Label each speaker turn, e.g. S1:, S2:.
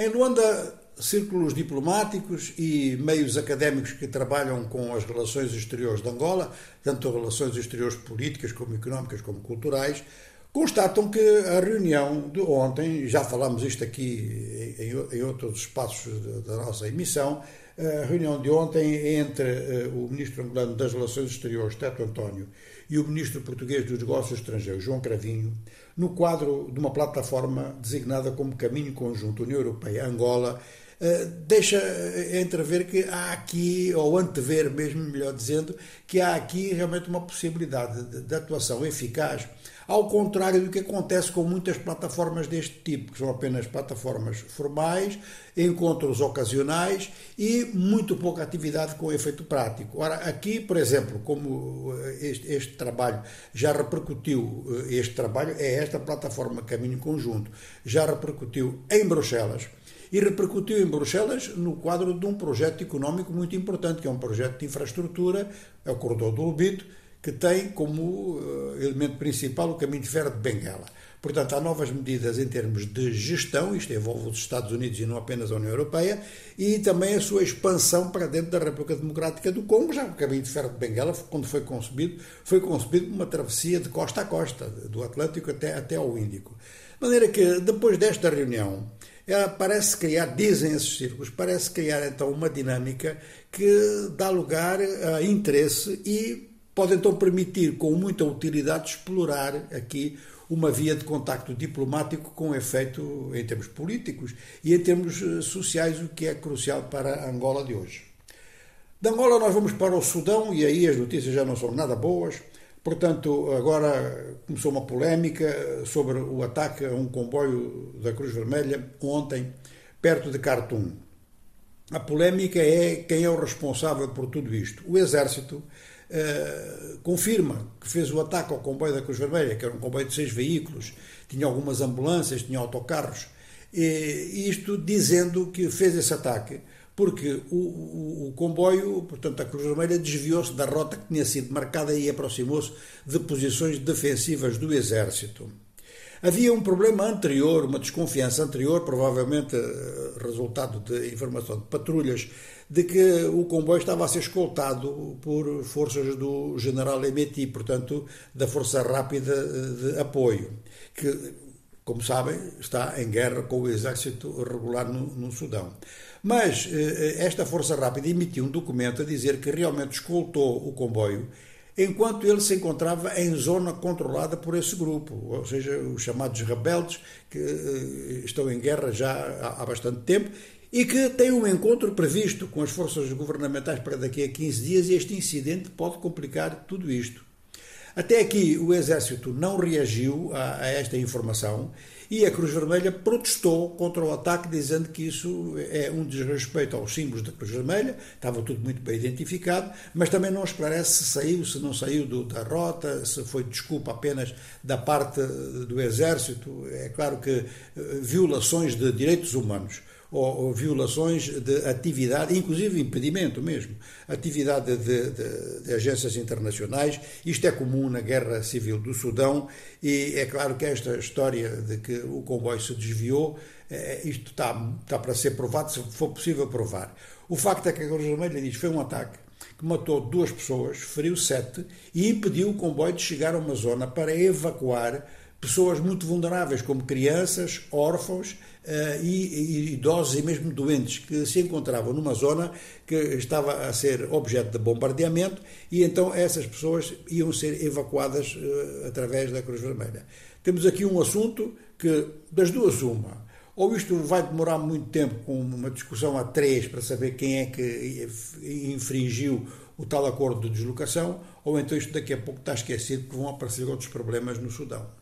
S1: Em Luanda, círculos diplomáticos e meios académicos que trabalham com as relações exteriores de Angola, tanto relações exteriores políticas como económicas como culturais, constatam que a reunião de ontem, já falámos isto aqui em, em outros espaços da nossa emissão, a reunião de ontem entre eh, o ministro angolano das Relações Exteriores, Teto António, e o ministro português dos Negócios Estrangeiros, João Cravinho, no quadro de uma plataforma designada como Caminho Conjunto União Europeia-Angola, eh, deixa entrever que há aqui, ou antever mesmo, melhor dizendo, que há aqui realmente uma possibilidade de, de atuação eficaz ao contrário do que acontece com muitas plataformas deste tipo, que são apenas plataformas formais, encontros ocasionais e muito pouca atividade com efeito prático. Ora, aqui, por exemplo, como eh, este, este trabalho já repercutiu, eh, este trabalho é esta plataforma Caminho Conjunto, já repercutiu em Bruxelas e repercutiu em Bruxelas no quadro de um projeto económico muito importante, que é um projeto de infraestrutura, é o Corredor do Lubito, que tem como uh, elemento principal o caminho de ferro de Benguela. Portanto, há novas medidas em termos de gestão, isto envolve os Estados Unidos e não apenas a União Europeia, e também a sua expansão para dentro da República Democrática do Congo, já o caminho de ferro de Benguela, quando foi concebido, foi concebido uma travessia de costa a costa, do Atlântico até, até ao Índico. De maneira que, depois desta reunião, ela parece criar, dizem esses círculos, parece criar então uma dinâmica que dá lugar a interesse e pode então permitir, com muita utilidade, explorar aqui uma via de contacto diplomático com efeito em termos políticos e em termos eh, sociais, o que é crucial para a Angola de hoje. Da Angola nós vamos para o Sudão e aí as notícias já não são nada boas. Portanto, agora começou uma polémica sobre o ataque a um comboio da Cruz Vermelha ontem, perto de Khartoum. A polémica é quem é o responsável por tudo isto. O Exército eh, confirma que fez o ataque ao comboio da Cruz Vermelha, que era um comboio de seis veículos, tinha algumas ambulâncias, tinha autocarros, e isto dizendo que fez esse ataque porque o, o, o comboio, portanto a Cruz Vermelha, desviou-se da rota que tinha sido marcada e aproximou-se de posições defensivas do Exército. Havia um problema anterior, uma desconfiança anterior, provavelmente eh, resultado de informação de patrulhas, de que o comboio estava a ser escoltado por forças do general Emeti, portanto, da Força Rápida de Apoio, que, como sabem, está em guerra com o exército regular no, no Sudão. Mas eh, esta Força Rápida emitiu um documento a dizer que realmente escoltou o comboio enquanto ele se encontrava em zona controlada por esse grupo, ou seja, os chamados rebeldes, que uh, estão em guerra já há, bastante tempo e que têm um encontro previsto com as forças governamentais para daqui a 15 dias e este incidente pode complicar tudo isto. Até aqui o Exército não reagiu a, a esta informação e a Cruz Vermelha protestou contra o ataque, dizendo que isso é um desrespeito aos símbolos da Cruz Vermelha, estava tudo muito bem identificado, mas também não esclarece se saiu, se não saiu do, da rota, se foi desculpa apenas da parte do Exército. É claro que eh, violações de direitos humanos ou, ou, violações de atividade, inclusive impedimento mesmo, atividade de, de, de, agências internacionais. Isto é comum na Guerra Civil do Sudão e é claro que esta história de que o comboio se desviou, é, isto está, está para ser provado, se for possível provar. O facto é que a Cruz Vermelha diz que foi um ataque que matou duas pessoas, feriu sete e impediu o comboio de chegar a uma zona para evacuar pessoas muito vulneráveis, como crianças, órfãos uh, e, idosos e mesmo doentes, que se encontravam numa zona que estava a ser objeto de bombardeamento e então essas pessoas iam ser evacuadas uh, através da Cruz Vermelha. Temos aqui um assunto que, das duas, uma. Ou isto vai demorar muito tempo com uma discussão a três para saber quem é que infringiu o tal acordo de deslocação, ou então isto daqui a pouco está esquecido que vão aparecer outros problemas no Sudão.